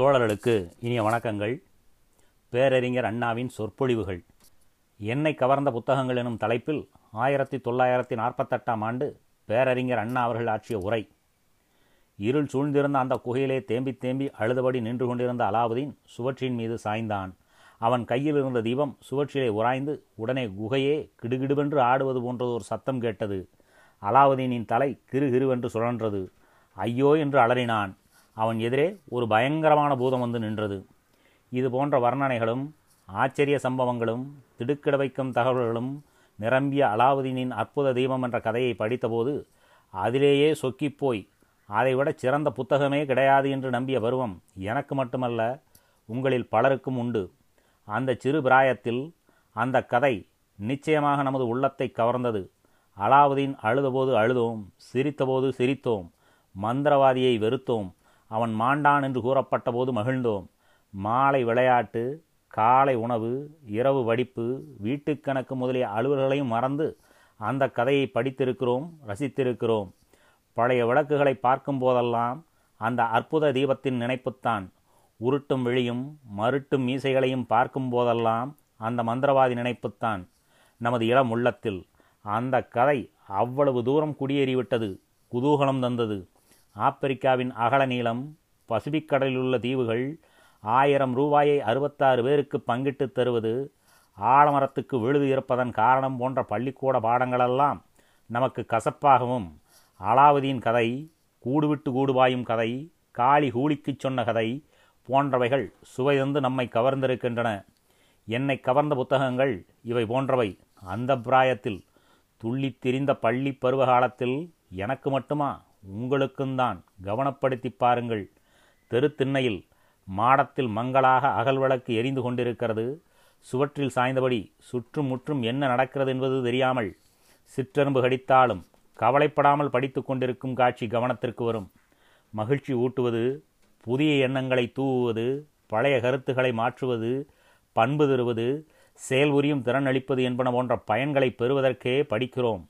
தோழர்களுக்கு இனிய வணக்கங்கள். பேரறிஞர் அண்ணாவின் சொற்பொழிவுகள். என்னை கவர்ந்த புத்தகங்கள் எனும் தலைப்பில் ஆயிரத்தி தொள்ளாயிரத்தி நாற்பத்தெட்டாம் ஆண்டு பேரறிஞர் அண்ணா அவர்கள் ஆற்றிய உரை. இருள் சூழ்ந்திருந்த அந்த குகையிலே தேம்பி தேம்பி அழுதபடி நின்று கொண்டிருந்த அலாவுதீன் சுவற்றின் மீது சாய்ந்தான். அவன் கையில் இருந்த தீபம் சுவற்றிலே உராய்ந்து உடனே குகையே கிடுகிடுவென்று ஆடுவது போன்றது ஒரு சத்தம் கேட்டது. அலாவுதீனின் தலை கிருகிருவென்று சுழன்றது. ஐயோ என்று அலறினான். அவன் எதிரே ஒரு பயங்கரமான பூதம் வந்து நின்றது. இது போன்ற வர்ணனைகளும் ஆச்சரிய சம்பவங்களும் திடுக்கிட வைக்கும் தகவல்களும் நிரம்பிய அலாவுதீனின் அற்புத தீபம் என்ற கதையை படித்தபோது அதிலேயே சொக்கிப்போய் அதைவிட சிறந்த புத்தகமே கிடையாது என்று நம்பிய பருவம் எனக்கு மட்டுமல்ல உங்களில் பலருக்கும் உண்டு. அந்த சிறு பிராயத்தில் அந்த கதை நிச்சயமாக நமது உள்ளத்தை கவர்ந்தது. அலாவுதீன் அழுதபோது அழுதோம் சிரித்தபோது சிரித்தோம் மந்திரவாதியை வெறுத்தோம் அவன் மாண்டான் என்று கூறப்பட்ட போது மகிழ்ந்தோம். மாலை விளையாட்டு காலை உணவு இரவு வடிப்பு வீட்டுக்கணக்கு முதலிய அலுவல்களையும் மறந்து அந்த கதையை படித்திருக்கிறோம் ரசித்திருக்கிறோம். பழைய விளக்குகளை பார்க்கும் போதெல்லாம் அந்த அற்புத தீபத்தின் நினைப்புத்தான். உருட்டும் விழியும் மருட்டும் மீசைகளையும் பார்க்கும் போதெல்லாம் அந்த மந்திரவாதி நினைப்புத்தான். நமது இளம் உள்ளத்தில் அந்த கதை அவ்வளவு தூரம் குடியேறிவிட்டது குதூகலம் தந்தது. ஆப்பிரிக்காவின் அகல நீளம் பசிபிக் கடலில் உள்ள தீவுகள் ஆயிரம் ரூபாயை அறுபத்தாறு பேருக்கு பங்கிட்டு தருவது ஆலமரத்துக்கு விழுது இருப்பதன் காரணம் போன்ற பள்ளிக்கூட பாடங்களெல்லாம் நமக்கு கசப்பாகவும் அலாவுதீன் கதை கூடுவிட்டு கூடுபாயும் கதை காளி ஹூலிக்குச் சொன்ன கதை போன்றவைகள் சுவைதந்து நம்மை கவர்ந்திருக்கின்றன. என்னை கவர்ந்த புத்தகங்கள் இவை போன்றவை. அந்த பிராயத்தில் துள்ளித் திரிந்த பள்ளி பருவகாலத்தில் எனக்கு மட்டுமா? உங்களுக்கும் தான். கவனப்படுத்தி பாருங்கள். தெருத்திண்ணையில் மாடத்தில் மங்களாக அகல் விளக்கு எரிந்து கொண்டிருக்கிறது. சுவற்றில் சாய்ந்தபடி சுற்றும் முற்றும் என்ன நடக்கிறது என்பது தெரியாமல் சிற்றெரும்பு கடித்தாலும் கவலைப்படாமல் படித்து கொண்டிருக்கும் காட்சி கவனத்திற்கு வரும். மகிழ்ச்சி ஊட்டுவது புதிய எண்ணங்களை தூவுவது பழைய கருத்துக்களை மாற்றுவது பண்பு தருவது செயல் உரியும் திறன் அளிப்பது என்பன போன்ற பயன்களை பெறுவதற்கே படிக்கிறோம்.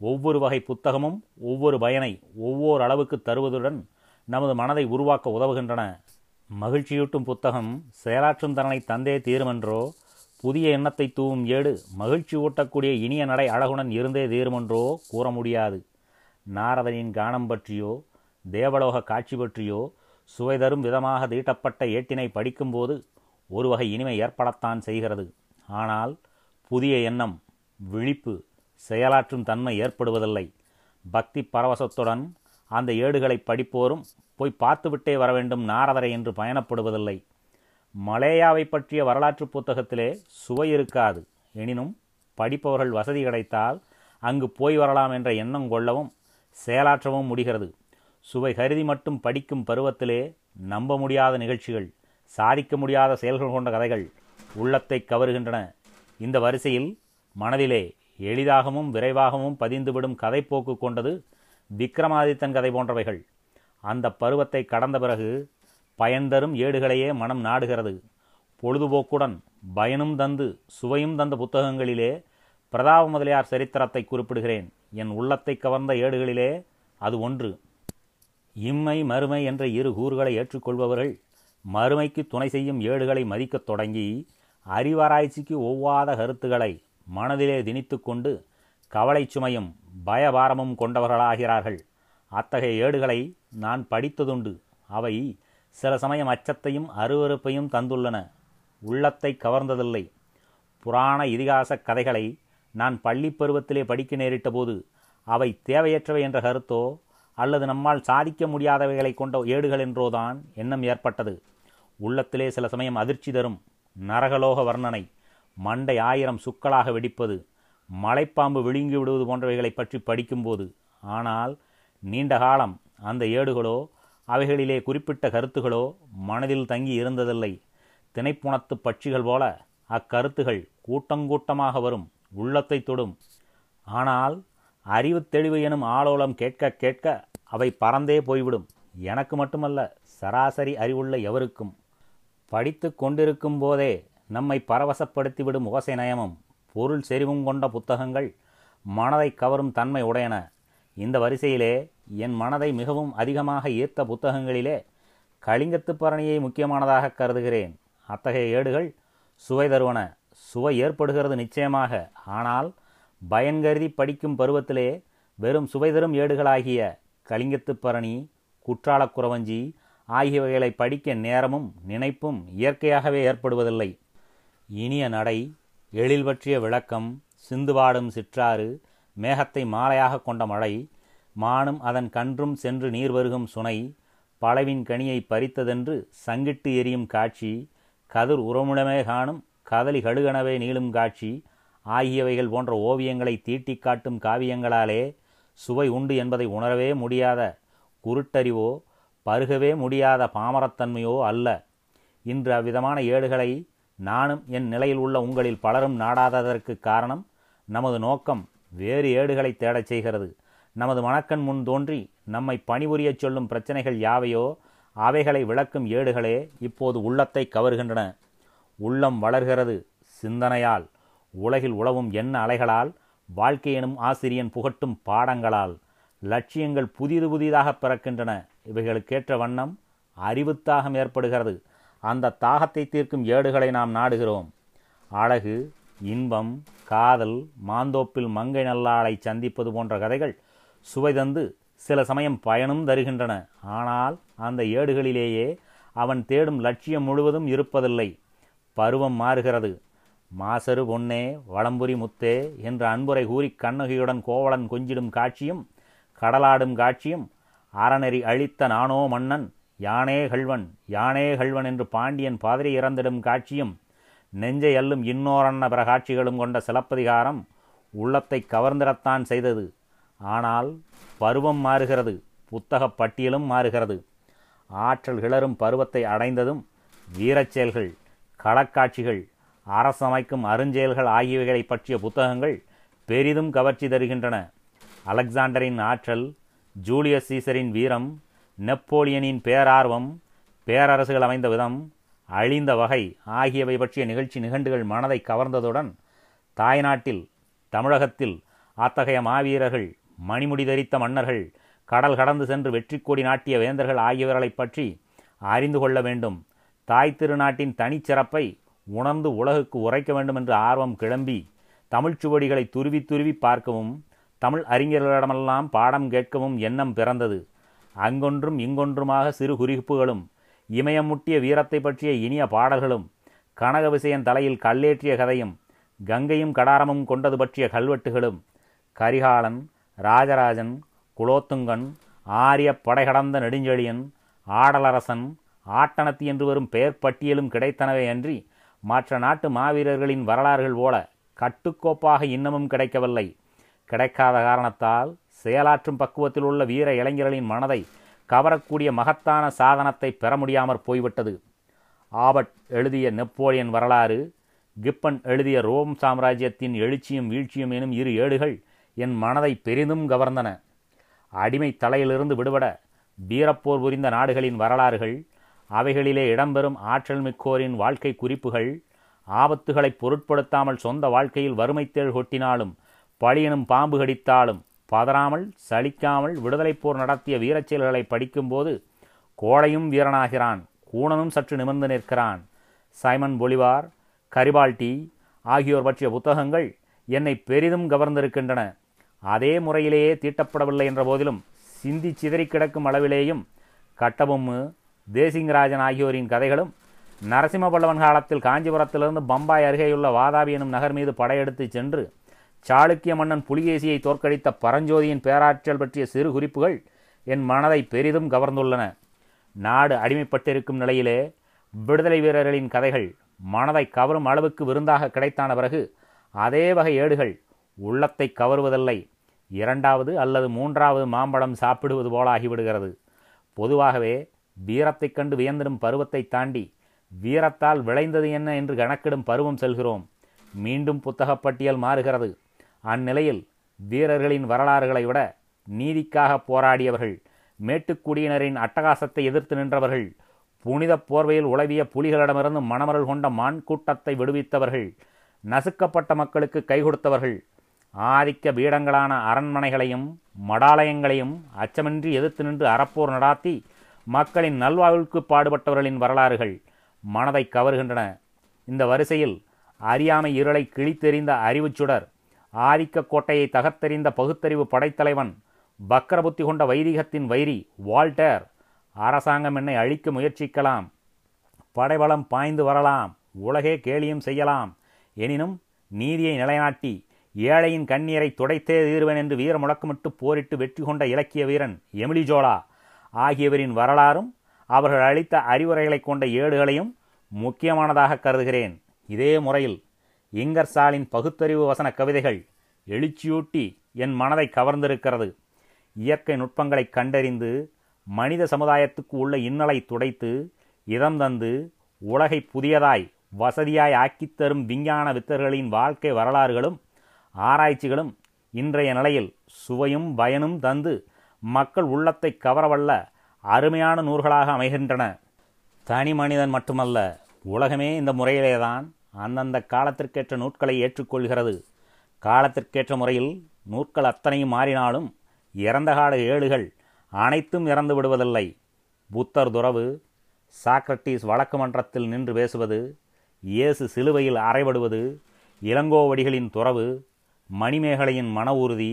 ஒவ்வொரு வகை புத்தகமும் ஒவ்வொரு பயனை ஒவ்வொரு அளவுக்கு தருவதுடன் நமது மனதை உருவாக்க உதவுகின்றன. மகிழ்ச்சியூட்டும் புத்தகம் செயலாற்றும் திறனை தந்தே தீருமென்றோ புதிய எண்ணத்தை தூவும் ஏடு மகிழ்ச்சி ஊட்டக்கூடிய இனிய நடை அழகுடன் இருந்தே தீருமென்றோ கூற முடியாது. நாரதனின் கானம் பற்றியோ தேவலோக காட்சி பற்றியோ சுவை தரும் விதமாக தீட்டப்பட்ட ஏட்டினை படிக்கும்போது ஒரு வகை இனிமை ஏற்படத்தான் செய்கிறது. ஆனால் புதிய எண்ணம் விழிப்பு செயலாற்றும் தன்மை ஏற்படுவதில்லை. பக்தி பரவசத்துடன் அந்த ஏடுகளை படிப்போரும் போய் பார்த்துவிட்டே வர வேண்டும் நாரதரை என்று பயணப்படுவதில்லை. மலேயாவை பற்றிய வரலாற்று புத்தகத்திலே சுவை இருக்காது. எனினும் படிப்பவர்கள் வசதி கிடைத்தால் அங்கு போய் வரலாம் என்ற எண்ணம் கொள்ளவும் செயலாற்றவும் முடிகிறது. சுவை கருதி மட்டும் படிக்கும் பருவத்திலே நம்ப முடியாத நிகழ்ச்சிகள் சாதிக்க முடியாத செயல்கள் கொண்ட கதைகள் உள்ளத்தை கவருகின்றன. இந்த வரிசையில் மனதிலே எளிதாகவும் விரைவாகவும் பதிந்துவிடும் கதைப்போக்கு கொண்டது விக்ரமாதித்தன் கதை போன்றவைகள். அந்த பருவத்தை கடந்த பிறகு பயன்தரும் ஏடுகளையே மனம் நாடுகிறது. பொழுதுபோக்குடன் பயனும் தந்து சுவையும் தந்த புத்தகங்களிலே பிரதாப முதலியார் சரித்திரத்தை குறிப்பிடுகிறேன். என் உள்ளத்தை கவர்ந்த ஏடுகளிலே அது ஒன்று. இம்மை மறுமை என்ற இரு கூறுகளை ஏற்றுக்கொள்பவர்கள் மறுமைக்கு துணை செய்யும் ஏடுகளை மதிக்கத் தொடங்கி அறிவாராய்ச்சிக்கு ஒவ்வாத கருத்துக்களை மனதிலே திணித்து கொண்டு கவலை சுமையும் பயபாரமும் கொண்டவர்களாகிறார்கள். அத்தகைய ஏடுகளை நான் படித்ததுண்டு. அவை சில சமயம் அச்சத்தையும் அருவறுப்பையும் தந்துள்ளன. உள்ளத்தை கவர்ந்ததில்லை. புராண இதிகாச கதைகளை நான் பள்ளி பருவத்திலே படிக்க நேரிட்ட போது அவை தேவையற்றவை என்ற கருத்தோ அல்லது நம்மால் சாதிக்க முடியாதவைகளை கொண்ட ஏடுகள் என்றோதான் எண்ணம் ஏற்பட்டது. உள்ளத்திலே சில சமயம் அதிர்ச்சி தரும் நரகலோக வர்ணனை. மண்டை ஆயிரம் சுக்களாக வெடிப்பது மலைப்பாம்பு விழுங்கி விடுவது போன்றவைகளை பற்றி படிக்கும்போது ஆனால் நீண்ட காலம் அந்த ஏடுகளோ அவைகளிலே குறிப்பிட்ட கருத்துகளோ மனதில் தங்கி இருந்ததில்லை. திணைப்புணத்து பட்சிகள் போல அக்கருத்துகள் கூட்டங்கூட்டமாக வரும் உள்ளத்தை தொடும். ஆனால் அறிவு தெளிவு எனும் ஆலோலம் கேட்க கேட்க அவை பறந்தே போய்விடும். எனக்கு மட்டுமல்ல சராசரி அறிவுள்ள எவருக்கும். படித்து கொண்டிருக்கும் போதே நம்மை பரவசப்படுத்திவிடும் ஓசை நயமும் பொருள் செறிவும் கொண்ட புத்தகங்கள் மனதை கவரும் தன்மை உடையன. இந்த வரிசையிலே என் மனதை மிகவும் அதிகமாக ஈர்த்த புத்தகங்களிலே கலிங்கத்து பரணியை முக்கியமானதாக கருதுகிறேன். அத்தகைய ஏடுகள் சுவை தருவன. சுவை ஏற்படுகிறது நிச்சயமாக. ஆனால் பயன்கருதி படிக்கும் பருவத்திலே வெறும் சுவை தரும் ஏடுகளாகிய கலிங்கத்து பரணி குற்றாலக் ஆகியவைகளை படிக்க நேரமும் நினைப்பும் இயற்கையாகவே ஏற்படுவதில்லை. இனிய நடை எழில் பற்றிய விளக்கம் சிந்துவாடும் சிற்றாறு மேகத்தை மாலையாக கொண்ட மழை மானும் அதன் கன்றும் சென்று நீர் வருகும் சுனை பழவின் கனியை பறித்ததென்று சங்கிட்டு எரியும் காட்சி கதிர் உரமுடமே காணும் கதலி கடுகனவே நீளும் காட்சி ஆகியவைகள் போன்ற ஓவியங்களை தீட்டிக் காட்டும் காவியங்களாலே சுவை உண்டு என்பதை உணரவே முடியாத குருட்டறிவோ பருகவே முடியாத பாமரத்தன்மையோ அல்ல. இன்று அவ்விதமான ஏடுகளை நானும் என் நிலையில் உள்ள உங்களில் பலரும் நாடாததற்கு காரணம் நமது நோக்கம் வேறு ஏடுகளை தேடச் செய்கிறது. நமது மணக்கண் முன் தோன்றி நம்மை பணிபுரியச் சொல்லும் பிரச்சனைகள் யாவையோ அவைகளை விளக்கும் ஏடுகளே இப்போது உள்ளத்தை கவர்கின்றன. உள்ளம் வளர்கிறது சிந்தனையால். உலகில் உழவும் எண்ண அலைகளால் வாழ்க்கை எனும் ஆசிரியன் புகட்டும் பாடங்களால். லட்சியங்கள் புதிது புதிதாக பிறக்கின்றன. இவைகளுக்கேற்ற வண்ணம் அறிவுத்தாகம் ஏற்படுகிறது. அந்த தாகத்தை தீர்க்கும் ஏடுகளை நாம் நாடுகிறோம். அழகு இன்பம் காதல் மாந்தோப்பில் மங்கை நல்லாளை சந்திப்பது போன்ற கதைகள் சுவை தந்து சில சமயம் பயனும் தருகின்றன. ஆனால் அந்த ஏடுகளிலேயே அவன் தேடும் லட்சியம் முழுவதும் இருப்பதில்லை. பருவம் மாறுகிறது. மாசரு பொன்னே வளம்புரி முத்தே என்ற அன்புரை கூறி கண்ணகியுடன் கோவலன் கொஞ்சிடும் காட்சியும் கடலாடும் காட்சியும் அறநெறி அழித்த நானோ மன்னன் யானே கள்வன் யானே கள்வன் என்று பாண்டியன் பாதிரி இறந்திடும் காட்சியும் நெஞ்சை அல்லும் இன்னோரன்ன பிற காட்சிகளும் கொண்ட சிலப்பதிகாரம் உள்ளத்தை கவர்ந்திடத்தான் செய்தது. ஆனால் பருவம் மாறுகிறது புத்தகப் பட்டியலும் மாறுகிறது. ஆற்றல் கிளறும் பருவத்தை அடைந்ததும் வீரச் செயல்கள் களக்காட்சிகள் அரசமைக்கும் அருஞ்செயல்கள் ஆகியவைகளை பற்றிய புத்தகங்கள் பெரிதும் கவர்ச்சி தருகின்றன. அலெக்சாண்டரின் ஆற்றல் ஜூலியஸ் சீசரின் வீரம் நெப்போலியனின் பேரார்வம் பேரரசுகள் அமைந்த விதம் அழிந்த வகை ஆகியவை பற்றிய நிகழ்ச்சி நிகண்டுகள் மனதை கவர்ந்ததுடன் தாய்நாட்டில் தமிழகத்தில் அத்தகைய மாவீரர்கள் மணிமுடி தரித்த மன்னர்கள் கடல் கடந்து சென்று வெற்றி கொடி நாட்டிய வேந்தர்கள் ஆகியவர்களைப் பற்றி அறிந்து கொள்ள வேண்டும். தாய் திருநாட்டின் தனிச்சிறப்பை உணர்ந்து உலகுக்கு உரைக்க வேண்டும் என்று ஆர்வம் கிளம்பி தமிழ்ச்சுவடிகளை துருவி துருவி பார்க்கவும் தமிழ் அறிஞர்களிடமெல்லாம் பாடம் கேட்கவும் எண்ணம் பிறந்தது. அங்கொன்றும் இங்கொன்றுமாக சிறு குறிப்புகளும் இமயம் முட்டிய வீரத்தை பற்றிய இனிய பாடல்களும் கனக விசயன் தலையில் கல்லேற்றிய கதையும் கங்கையும் கடாரமும் கொண்டது பற்றிய கல்வெட்டுகளும் கரிகாலன் ராஜராஜன் குலோத்துங்கன் ஆரிய படைகடந்த நெடுஞ்செழியன் ஆடலரசன் ஆட்டனத்தி என்று வரும் பெயர் பட்டியலும் கிடைத்தனவே அன்றி மற்ற நாட்டு மாவீரர்களின் வரலாறுகள் போல கட்டுக்கோப்பாக இன்னமும் கிடைக்கவில்லை. கிடைக்காத காரணத்தால் செயலாற்றும் பக்குவத்தில் உள்ள வீர இளைஞர்களின் மனதை கவரக்கூடிய மகத்தான சாதனத்தை பெற முடியாமற் போய்விட்டது. ஆபட் எழுதிய நெப்போலியன் வரலாறு கிப்பன் எழுதிய ரோம் சாம்ராஜ்யத்தின் எழுச்சியும் வீழ்ச்சியும் எனும் இரு ஏடுகள் என் மனதை பெரிதும் கவர்ந்தன. அடிமை தலையிலிருந்து விடுபட வீரப்போர் புரிந்த நாடுகளின் வரலாறுகள் அவைகளிலே இடம்பெறும் ஆற்றல் மிக்கோரின் வாழ்க்கை குறிப்புகள் ஆபத்துகளை பொருட்படுத்தாமல் சொந்த வாழ்க்கையில் வறுமைத்தேள் கொட்டினாலும் பழியனும் பாம்பு கடித்தாலும் பதறாமல் சலிக்காமல் விடுதலைப் போர் நடத்திய வீரச் செயல்களை படிக்கும்போது கோழையும் வீரனாகிறான். கூணனும் சற்று நிமிர்ந்து நிற்கிறான். சைமன் பொலிவார் கரிபால்டி ஆகியோர் பற்றிய புத்தகங்கள் என்னை பெரிதும் கவர்ந்திருக்கின்றன. அதே முறையிலேயே தீட்டப்படவில்லை என்ற போதிலும் சிந்தி சிதறி கிடக்கும் அளவிலேயும் கட்டபொம்மு தேசிங்கராஜன் ஆகியோரின் கதைகளும் நரசிம்ம பல்லவன் காலத்தில் காஞ்சிபுரத்திலிருந்து பம்பாய் அருகேயுள்ள வாதாபி எனும் நகர் மீது படையெடுத்துச் சென்று சாளுக்கிய மன்னன் புலிகேசியை தோற்கடித்த பரஞ்சோதியின் பேராற்றல் பற்றிய சிறு குறிப்புகள் என் மனதை பெரிதும் கவர்ந்துள்ளன. நாடு அடிமைப்பட்டிருக்கும் நிலையிலே விடுதலை வீரர்களின் கதைகள் மனதை கவரும் அளவுக்கு விருந்தாக கிடைத்தான பிறகு அதே வகை ஏடுகள் உள்ளத்தை கவருவதில்லை. இரண்டாவது அல்லது மூன்றாவது மாம்பழம் சாப்பிடுவது போலாகிவிடுகிறது பொதுவாகவே வீரத்தைக் கண்டு வியந்திடும் பருவத்தை தாண்டி வீரத்தால் விளைந்தது என்ன என்று கணக்கிடும் பருவம் செல்கிறோம். மீண்டும் புத்தகப்பட்டியல் மாறுகிறது. அந்நிலையில் வீரர்களின் வரலாறுகளை விட நீதிக்காக போராடியவர்கள் மேட்டுக்குடியினரின் அட்டகாசத்தை எதிர்த்து நின்றவர்கள் புனித போர்வையில் உளவிய புலிகளிடமிருந்து மணமரல் கொண்ட மான் கூட்டத்தை விடுவித்தவர்கள் நசுக்கப்பட்ட மக்களுக்கு கை கொடுத்தவர்கள் ஆதிக்க பீடங்களான அரண்மனைகளையும் மடாலயங்களையும் அச்சமின்றி எதிர்த்து நின்று அறப்போர் நடாத்தி மக்களின் நல்வாழ்வுக்கு பாடுபட்டவர்களின் வரலாறுகள் மனதை கவர்கின்றன. இந்த வரிசையில் அறியாமை இருளை கிழித்தெறிந்த அறிவுச்சுடர் ஆதிக்க கோட்டையை தகர்த்தெறிந்த பகுத்தறிவு படைத்தலைவன் பக்கரபுத்தி கொண்ட வைதிகத்தின் வைரி வால்டர் அரசாங்கம் என்னை அழிக்க முயற்சிக்கலாம். படைபலம் பாய்ந்து வரலாம். உலகே கேலியும் செய்யலாம். எனினும் நீதியை நிலைநாட்டி ஏழையின் கண்ணீரை துடைத்தே தீர்வேன் என்று வீர முழக்கமிட்டு போரிட்டு வெற்றி கொண்ட இலக்கிய வீரன் எமிலி ஜோலா. ஆகியவரின் வரலாறும் அவர்கள் அளித்த அறிவுரைகளை கொண்ட ஏடுகளையும் முக்கியமானதாக கருதுகிறேன். இதே முறையில் இங்கர்சாலின் பகுத்தறிவு வசன கவிதைகள் எழுச்சியூட்டி என் மனதை கவர்ந்திருக்கிறது. இயற்கை நுட்பங்களை கண்டறிந்து மனித சமுதாயத்துக்கு உள்ள இன்னலை துடைத்து இதம் தந்து உலகை புதியதாய் வசதியாய் ஆக்கித் தரும் விஞ்ஞான வித்தர்களின் வாழ்க்கை வரலாறுகளும் ஆராய்ச்சிகளும் இன்றைய நிலையில் சுவையும் பயனும் தந்து மக்கள் உள்ளத்தை கவரவல்ல அருமையான நூல்களாக அமைகின்றன. தனி மனிதன் மட்டுமல்ல உலகமே இந்த முறையிலேதான் அந்தந்த காலத்திற்கேற்ற நூட்களை ஏற்றுக்கொள்கிறது. காலத்திற்கேற்ற முறையில் நூற்கள் அத்தனையும் மாறினாலும் இறந்த கால ஏடுகள் அனைத்தும் இறந்து விடுவதில்லை. புத்தர் துறவு சாக்ரட்டிஸ் வழக்கு மன்றத்தில் நின்று பேசுவது இயேசு சிலுவையில் அறைபடுவது இளங்கோவடிகளின் துறவு மணிமேகலையின் மன உறுதி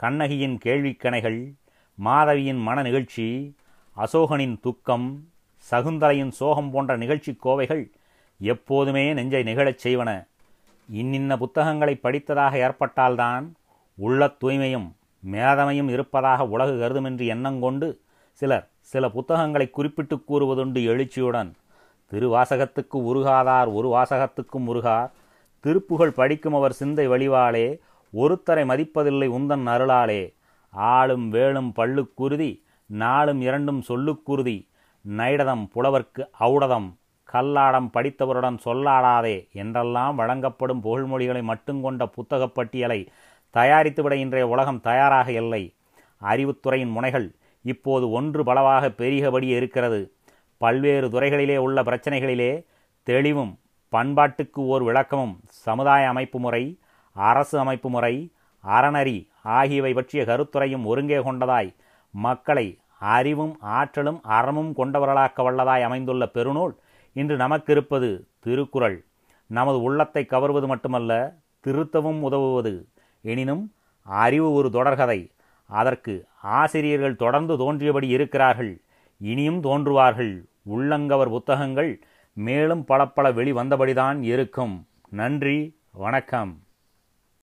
கண்ணகியின் கேள்விக்கணைகள் மாதவியின் மன நிகழ்ச்சி அசோகனின் துக்கம் சகுந்தலையின் சோகம் போன்ற நிகழ்ச்சி கோவைகள் எப்போதுமே நெஞ்சை நிகழச் செய்வன. இன்னின்ன புத்தகங்களை படித்ததாக ஏற்பட்டால்தான் உள்ள தூய்மையும் மேதமையும் இருப்பதாக உலகு கருதுமென்று எண்ணங்கொண்டு சிலர் சில புத்தகங்களை குறிப்பிட்டு கூறுவதுண்டு எழுச்சியுடன் திருவாசகத்துக்கு உருகாதார் ஒரு வாசகத்துக்கும் உருகார் திருப்புகழ் படிக்கும் அவர் சிந்தை வழிவாளே ஒருத்தரை மதிப்பதில்லை உந்தன் அருளாலே ஆளும் வேளும் பள்ளுக்குருதி நாளும் இரண்டும் சொல்லுக்குருதி நைடதம் புலவர்க்கு ஔடதம் கல்லாடம் படித்தவருடன் சொல்லாடாதே என்றெல்லாம் வழங்கப்படும் புகழ்மொழிகளை மட்டும் கொண்ட புத்தகப் பட்டியலை தயாரித்துவிட இன்றைய உலகம் தயாராக இல்லை. அறிவுத்துறையின் முனைகள் இப்போது ஒன்று பலவாக பெருகபடி இருக்கிறது. பல்வேறு துறைகளிலே உள்ள பிரச்சனைகளிலே தெளிவும் பண்பாட்டுக்கு ஓர் விளக்கமும் சமுதாய அமைப்பு முறை அரசு அமைப்பு முறை அறநறி ஆகியவை பற்றிய கருத்துரையும் ஒருங்கே கொண்டதாய் மக்களை அறிவும் ஆற்றலும் அறமும் கொண்டவர்களாக்க வல்லதாய் அமைந்துள்ள பெருநூல் இன்று நமக்கிருப்பது திருக்குறள். நமது உள்ளத்தை கவர்வது மட்டுமல்ல திருத்தவும் உதவுவது. எனினும் அறிவு ஒரு தொடர்கதை. அதற்கு ஆசிரியர்கள் தொடர்ந்து தோன்றியபடி இருக்கிறார்கள். இனியும் தோன்றுவார்கள். உள்ளங்கவர் புத்தகங்கள் மேலும் பல பல வெளிவந்தபடிதான் இருக்கும். நன்றி வணக்கம்.